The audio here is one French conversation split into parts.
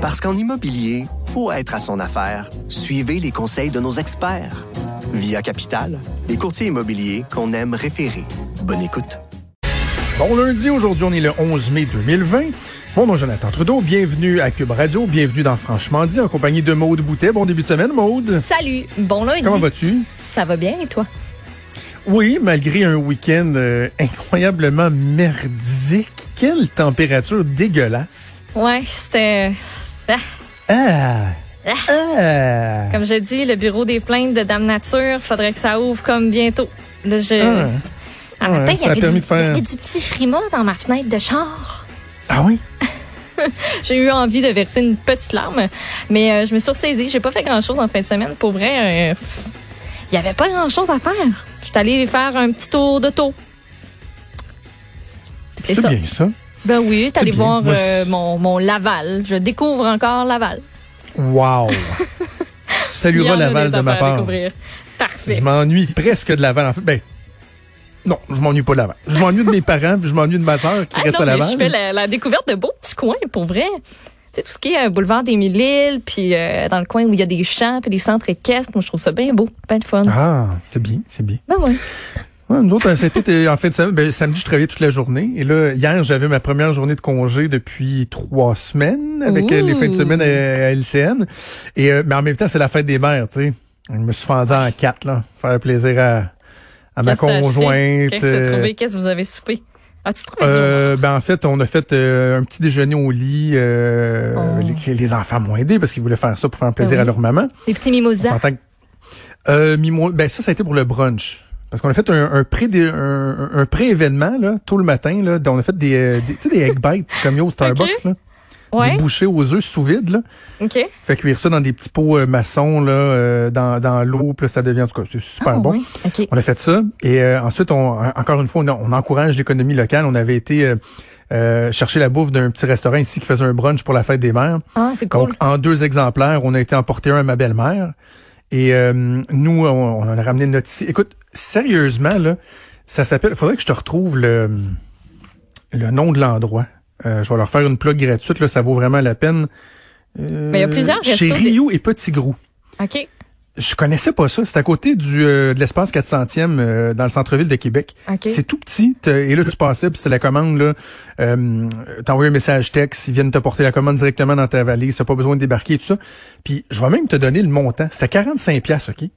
Parce qu'en immobilier, faut être à son affaire. Suivez les conseils de nos experts. Via Capital, les courtiers immobiliers qu'on aime référer. Bonne écoute. Bon lundi, aujourd'hui on est le 11 mai 2020. Mon nom Jonathan Trudeau, bienvenue à Cube Radio, bienvenue dans Franchement dit en compagnie de Maude Boutet. Bon début de semaine Maude. Salut, bon lundi. Comment vas-tu? Ça va bien et toi? Oui, malgré un week-end euh, incroyablement merdique. Quelle température dégueulasse. Ouais, c'était... Ah. Ah! Ah! Comme je dis, le bureau des plaintes de Dame Nature, faudrait que ça ouvre comme bientôt. Là, je... Ah. Un Ouais, matin, il y, ça a avait permis du, de faire- il y avait du petit frima dans ma fenêtre de char. Ah oui? J'ai eu envie de verser une petite larme, mais euh, je me suis ressaisie. J'ai pas fait grand-chose en fin de semaine. Pour vrai, euh, il y avait pas grand-chose à faire. Je suis allée faire un petit tour de taux. C'est bien ça. Ben oui, bien. voir euh, mon, mon Laval. Je découvre encore Laval. Wow! Saluera Laval de ma part. Parfait. Je m'ennuie presque de Laval. En fait, ben, non, je m'ennuie pas de Laval. Je m'ennuie de mes parents, puis je m'ennuie de ma soeur qui Ah reste non, à mais Laval. je fais la, la découverte de beaux petits coins, pour vrai. Tu sais, tout ce qui est euh, boulevard des Mille-Îles, puis euh, dans le coin où il y a des champs, puis des centres équestres. Moi, je trouve ça bien beau, bien de fun. Ah, c'est bien, c'est bien. Ben ouais. Ouais, nous autres, c'était en fait ça. Ben, samedi, je travaillais toute la journée. Et là, hier, j'avais ma première journée de congé depuis trois semaines avec euh, les fins de semaine à, à LCN. Et euh, mais en même temps, c'est la fête des mères, tu sais. Je me suis fendu en quatre, là. Faire plaisir à, à ma conjointe. Qu'est-ce que t'as euh, trouvé? Qu'est-ce que vous avez soupé? As-tu trouvé Euh, ben en fait, on a fait euh, un petit déjeuner au lit. euh, Oh. les, les enfants m'ont aidé parce qu'ils voulaient faire ça pour faire plaisir Ah oui. à leur maman. Des petits mimosas? Euh, mimo- ben ça, ça a été pour le brunch. Parce qu'on a fait un, un pré un, un pré-événement là, tôt le matin là, on a fait des, euh, des tu sais des egg bites comme il y a au Starbucks là, Ouais. du bouché aux œufs sous vide là. OK. Fait cuire ça dans des petits pots euh, maçons là, euh, dans, dans l'eau, puis là, ça devient en tout cas c'est super Ah, bon. ouais. OK. On a fait ça et euh, ensuite on encore une fois on, on encourage l'économie locale. On avait été euh, euh, chercher la bouffe d'un petit restaurant ici qui faisait un brunch pour la fête des mères. Ah, c'est cool. Donc, en deux exemplaires, on a été emporter un à ma belle-mère. Et euh, nous, on, on a ramené notre ici. Écoute, sérieusement, là, ça s'appelle... faudrait que je te retrouve le, le nom de l'endroit. Euh, je vais leur faire une plug gratuite, là, ça vaut vraiment la peine. Euh, Mais il y a plusieurs Chez des- Rio et Petit Grou. OK. Je connaissais pas ça. C'est à côté du euh, de l'espace 400e euh, dans le centre-ville de Québec. OK. C'est tout petit. Et là, tu passais, puis c'était la commande. là. Euh, envoyé un message texte, ils viennent te porter la commande directement dans ta valise. T'as pas besoin de débarquer et tout ça. Puis je vais même te donner le montant. C'était 45 pièces, OK?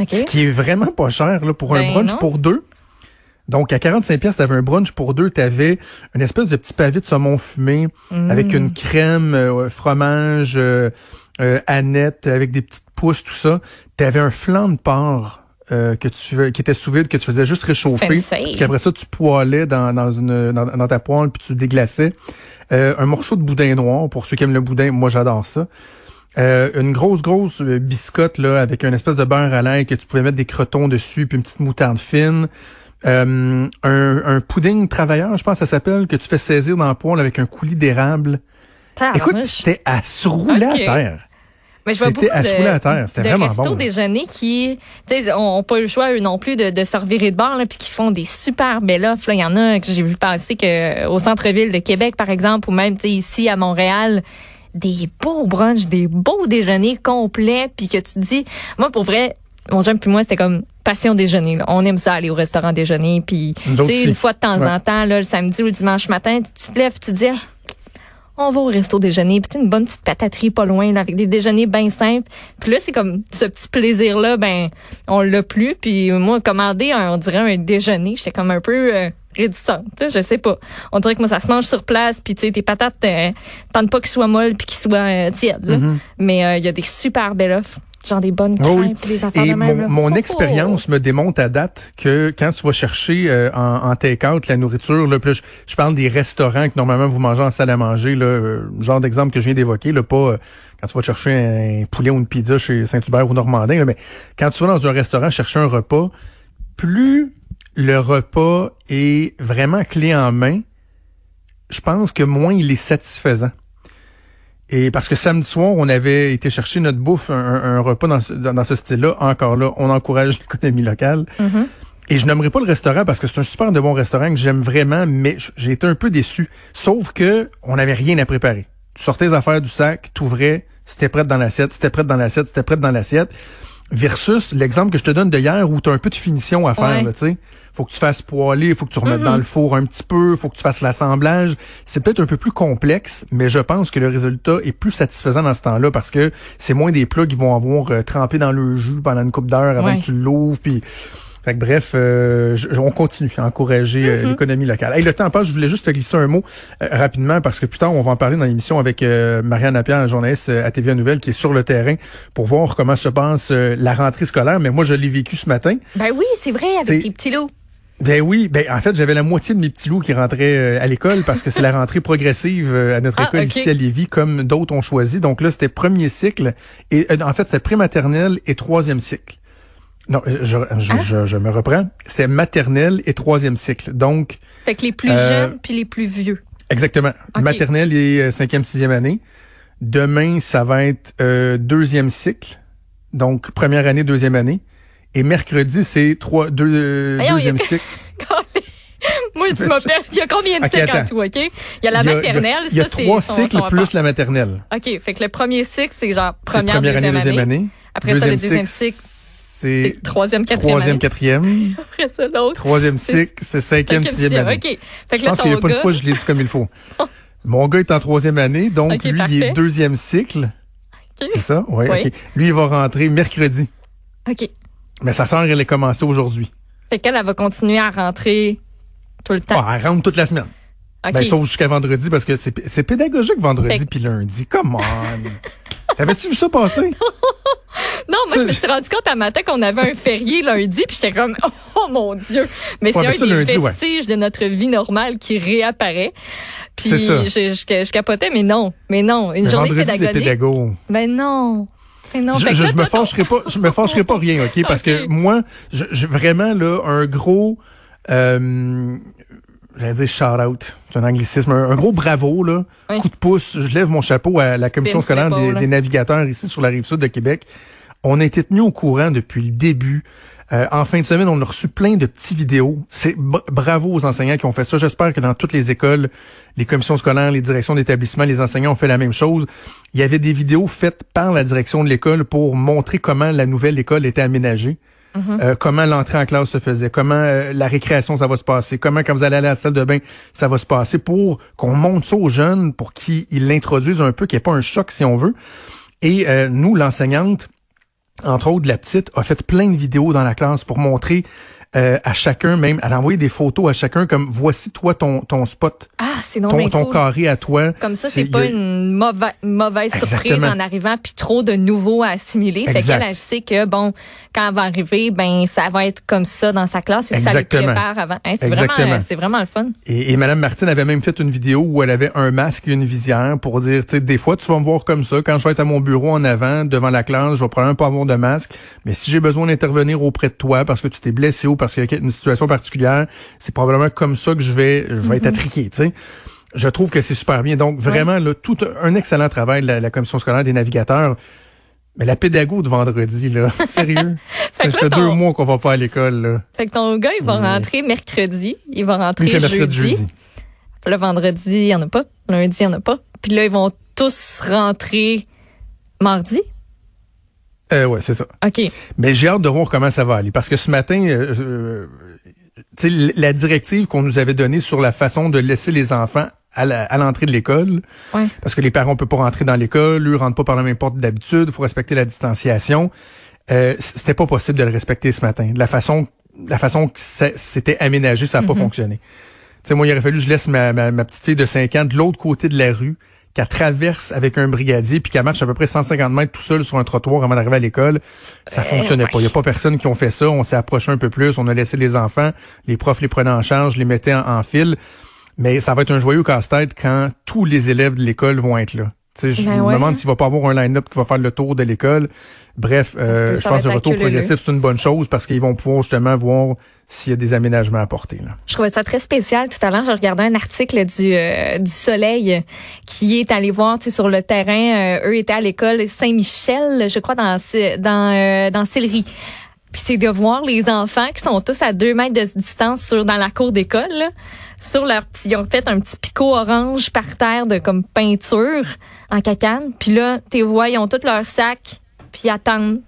OK. Ce qui est vraiment pas cher là, pour un Ben brunch non. pour deux. Donc, à 45 pièces, t'avais un brunch pour deux. T'avais une espèce de petit pavé de saumon fumé Mm. avec une crème, euh, fromage, euh, euh, aneth, avec des petites pousses, tout ça. T'avais un flan de porc euh, que tu qui était sous vide, que tu faisais juste réchauffer. Puis après ça, tu poêlais dans, dans, une, dans, dans ta poêle, puis tu déglaçais. Euh, un morceau de boudin noir, pour ceux qui aiment le boudin, moi j'adore ça. Euh, une grosse, grosse euh, biscotte là, avec un espèce de beurre à l'ail que tu pouvais mettre des crotons dessus, puis une petite moutarde fine. Euh, un, un pudding travailleur, je pense que ça s'appelle, que tu fais saisir dans le poêle avec un coulis d'érable. Écoute, c'était à se rouler à terre. Mais je vois C'était beaucoup à de, à terre. C'était de vraiment restos bon, déjeuner qui, tu sais, ont, ont pas eu le choix eux non plus de, de se revirer de bord là, puis qui font des super belles offres. là. Il y en a que j'ai vu passer que au centre-ville de Québec par exemple, ou même ici à Montréal, des beaux brunchs, des beaux déjeuners complets, puis que tu te dis, moi pour vrai. Mon chum puis moi, c'était comme passion déjeuner. Là. On aime ça aller au restaurant déjeuner. Puis, tu sais, une fois de temps Ouais. en temps, là, le samedi ou le dimanche matin, tu tu te lèves, tu te dis, Ah, on va au resto déjeuner, puis t'as une bonne petite pataterie pas loin, là, avec des déjeuners bien simples. Puis là, c'est comme ce petit plaisir-là, ben, on l'a plus. Puis moi, commander, un, on dirait un déjeuner, j'étais comme un peu euh, réticente. là, je sais pas. On dirait que moi, ça se mange sur place, puis tu sais, tes patates, euh, tente pas qu'ils soient molles puis qu'ils soient euh, tièdes. là. Mais euh, il y a des super belles offres. Genre des bonnes. Oh crêpes, oui. des affaires Et de même. mon, mon Oh, expérience me démontre à date que quand tu vas chercher euh, en, en take-out la nourriture, là, là, je, je parle des restaurants que normalement vous mangez en salle à manger, là, euh, genre d'exemple que je viens d'évoquer, là, pas euh, quand tu vas chercher un poulet ou une pizza chez Saint-Hubert ou Normandin, là, mais quand tu vas dans un restaurant chercher un repas, plus le repas est vraiment clé en main, je pense que moins il est satisfaisant. Et parce que samedi soir, on avait été chercher notre bouffe, un, un repas dans ce, dans, ce style-là. Encore là, on encourage l'économie locale. Mhm. Et je n'aimerais pas le restaurant parce que c'est un super de bon restaurant que j'aime vraiment, mais j'ai été un peu déçu. Sauf que on n'avait rien à préparer. tu sortais les affaires du sac, tu ouvrais, c'était prêt dans l'assiette, c'était prêt dans l'assiette, c'était prêt dans l'assiette. Versus l'exemple que je te donne de hier où tu as un peu de finition à faire, Ouais. tu sais. Faut que tu fasses poêler, faut que tu remettes dans le four un petit peu, faut que tu fasses l'assemblage. C'est peut-être un peu plus complexe, mais je pense que le résultat est plus satisfaisant dans ce temps-là parce que c'est moins des plats qui vont avoir euh, trempé dans le jus pendant une coupe d'heure avant Ouais. que tu l'ouvres. Puis, fait que bref, euh, je- on continue à encourager euh, Mhm. l'économie locale. Hey, le temps passe, je voulais juste te glisser un mot euh, rapidement parce que plus tard, on va en parler dans l'émission avec euh, Marianne Lapierre, journaliste à TVA Nouvelle, qui est sur le terrain pour voir comment se passe la rentrée scolaire. Mais moi, je l'ai vécu ce matin. Ben oui, c'est vrai, avec tes petits loups. Ben oui, ben en fait, j'avais la moitié de mes petits loups qui rentraient à l'école parce que c'est la rentrée progressive à notre Ah, école ici à Lévis, comme d'autres ont choisi. Donc là, c'était premier cycle et euh, en fait, c'est prématernelle et troisième cycle. Non, je, je, je, Ah. je- je me reprends. C'est maternelle et troisième cycle. Donc, Fait que les plus Euh, jeunes puis les plus vieux. exactement. Maternelle et euh, cinquième, sixième année. Demain, ça va être euh, deuxième cycle. Donc, première année, deuxième année. Et mercredi, c'est trois, deux, euh, Voyons, deuxième a- cycle. Moi, tu m'as perdu. Il y a combien de cycles en tout, OK? Il y a la Il y a- maternelle, Il y a, c'est trois son- cycles son plus la maternelle. OK, fait que le premier cycle, c'est genre C'est première, deuxième année. deuxième année. Après ça, le deuxième cycle, c'est c'est troisième, quatrième troisième, quatrième. Après ça, l'autre. Troisième cycle, c'est cinquième, sixième année. OK. Fait que Je pense qu'il n'y a pas une gars... fois que je l'ai dit comme il faut. Mon gars est en troisième année, donc lui, il est deuxième cycle. C'est ça? Oui, Oui. OK. Lui, il va rentrer mercredi. OK. Mais sa sœur, elle est commencée aujourd'hui. Fait qu'elle, elle va continuer à rentrer tout le temps. Ah, elle rentre toute la semaine. OK. Ben, sauf jusqu'à vendredi, parce que c'est c'est pédagogique vendredi puis lundi. Come on! T'avais-tu vu ça passer? Non, moi, je me suis rendu compte un matin qu'on avait un férié lundi, puis j'étais comme, oh mon Dieu. Mais Ouais, c'est un des lundi, ouais. vestiges de notre vie normale qui réapparaît. Puis je, je, je capotais, mais non, mais non. Une Mais journée pédagogique. pédago. Ben non. Ben non. je, je, je me fâcherai pas, je me fâcherai pas rien, ok, parce que moi, je, je- vraiment là un gros, euh, j'allais dire shout out, c'est un anglicisme, un, un gros bravo là, Oui. coup de pouce. Je lève mon chapeau à la commission scolaire des, l'épaule. des navigateurs ici sur la rive sud de Québec. On a été tenus au courant depuis le début. Euh, en fin de semaine, on a reçu plein de petits vidéos. C'est bravo aux enseignants qui ont fait ça. J'espère que dans toutes les écoles, les commissions scolaires, les directions d'établissement, les enseignants ont fait la même chose. Il y avait des vidéos faites par la direction de l'école pour montrer comment la nouvelle école était aménagée. Euh, comment l'entrée en classe se faisait, comment euh, la récréation ça va se passer, comment quand vous allez aller à la salle de bain ça va se passer pour qu'on montre ça aux jeunes pour qu'ils ils l'introduisent un peu, qu'il n'y ait pas un choc si on veut. Et euh, nous, l'enseignante, entre autres la petite, a fait plein de vidéos dans la classe pour montrer euh, à chacun, même, elle a envoyé des photos à chacun comme voici toi ton, ton spot, Ah, c'est non ton, bien ton cool. carré à toi. Comme ça, C'est- pas a- une mauvaise, mauvaise surprise en arrivant, puis trop de nouveaux à assimiler. Fait qu'elle, elle sait que, bon, quand elle va arriver, ben, ça va être comme ça dans sa classe, et que ça le Exactement. prépare avant. Hein, c'est vraiment, c'est vraiment le fun. Et, et Mme Martine avait même fait une vidéo où elle avait un masque et une visière pour dire, tu sais, des fois, tu vas me voir comme ça. Quand je vais être à mon bureau en avant, devant la classe, je vais probablement pas avoir de masque. Mais si j'ai besoin d'intervenir auprès de toi parce que tu t'es blessé ou parce qu'il y a une situation particulière, c'est probablement comme ça que je vais, je vais être attriqué, tu sais. Je trouve que c'est super bien. Donc, vraiment, là, tout un excellent travail de la, la commission scolaire des navigateurs. Mais la pédago de vendredi, là, sérieux? Fait ça là, fait ton- deux mois qu'on va pas à l'école, là. Fait que ton gars, il va rentrer mercredi, il va rentrer jeudi. mercredi, jeudi. Là, vendredi, il n'y en a pas. Lundi, il n'y en a pas. Puis là, ils vont tous rentrer mardi. Euh, ouais, c'est ça. OK. Mais j'ai hâte de voir comment ça va aller. Parce que ce matin, euh, tu sais, la directive qu'on nous avait donnée sur la façon de laisser les enfants à l'entrée de l'école, Ouais. parce que les parents ne peuvent pas rentrer dans l'école, eux rentrent pas par la même porte d'habitude, il faut respecter la distanciation. Euh, c'était pas possible de le respecter ce matin. De la façon, la façon que c'était aménagé, ça n'a pas fonctionné. Tu sais, moi, il aurait fallu que je laisse ma, ma, ma petite fille de 5 ans de l'autre côté de la rue, qu'elle traverse avec un brigadier, puis qu'elle marche à peu près 150 mètres tout seul sur un trottoir avant d'arriver à l'école. Ça fonctionnait ouais. pas. Il y a pas personne qui ont fait ça. On s'est approché un peu plus. On a laissé les enfants. Les profs les prenaient en charge, les mettaient en, en file. Mais ça va être un joyeux casse-tête quand tous les élèves de l'école vont être là. Je Ben me ouais. demande s'il va pas avoir un line-up qui va faire le tour de l'école. Bref, euh, je pense que le retour progressif, c'est une bonne chose parce qu'ils vont pouvoir justement voir s'il y a des aménagements à apporter. Là. Je trouvais ça très spécial. Tout à l'heure, je regardais un article du, euh, du Soleil qui est allé voir sur le terrain. euh, eux étaient à l'école Saint-Michel, je crois, dans, dans, euh, dans Sillery. Puis c'est de voir les enfants qui sont tous à deux mètres de distance sur dans la cour d'école, sur leur petit, ils ont fait un petit picot orange par terre de comme peinture en cacane. Puis là, tes vois, ils ont tous leur sac, puis ils attendent,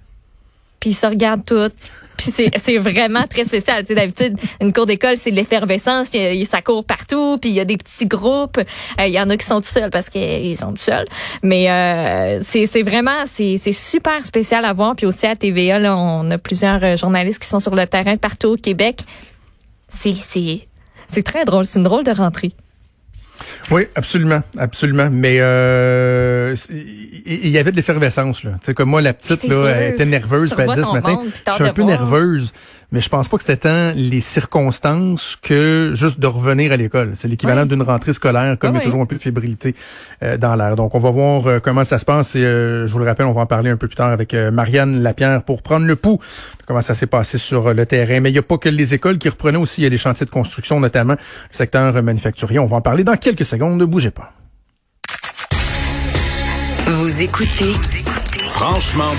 puis ils se regardent toutes. Puis c'est, vraiment très spécial. Tu sais, d'habitude, une cour d'école, c'est l'effervescence. Ça court partout. Puis il y a des petits groupes. Euh, il y en a qui sont tout seuls parce qu'ils sont tout seuls. Mais euh, c'est, vraiment, c'est, super spécial à voir. Puis aussi à TVA, là, on a plusieurs euh, journalistes qui sont sur le terrain partout au Québec. C'est très drôle. C'est une drôle de rentrée. Oui, absolument, absolument. Mais euh, il y avait de l'effervescence là. Tu sais comme moi la petite là, elle était nerveuse, puis elle disait ce matin, je suis un peu nerveuse mais je pense pas que c'était tant les circonstances que juste de revenir à l'école. C'est l'équivalent d'une rentrée scolaire, comme il y a toujours un peu de fébrilité euh, dans l'air. Donc, on va voir euh, comment ça se passe et euh, je vous le rappelle, on va en parler un peu plus tard avec Marianne Lapierre pour prendre le pouls de comment ça s'est passé sur le terrain. Mais il n'y a pas que les écoles qui reprenaient aussi, il y a des chantiers de construction, notamment le secteur manufacturier. On va en parler dans quelques secondes. Ne bougez pas. Vous écoutez. Franchement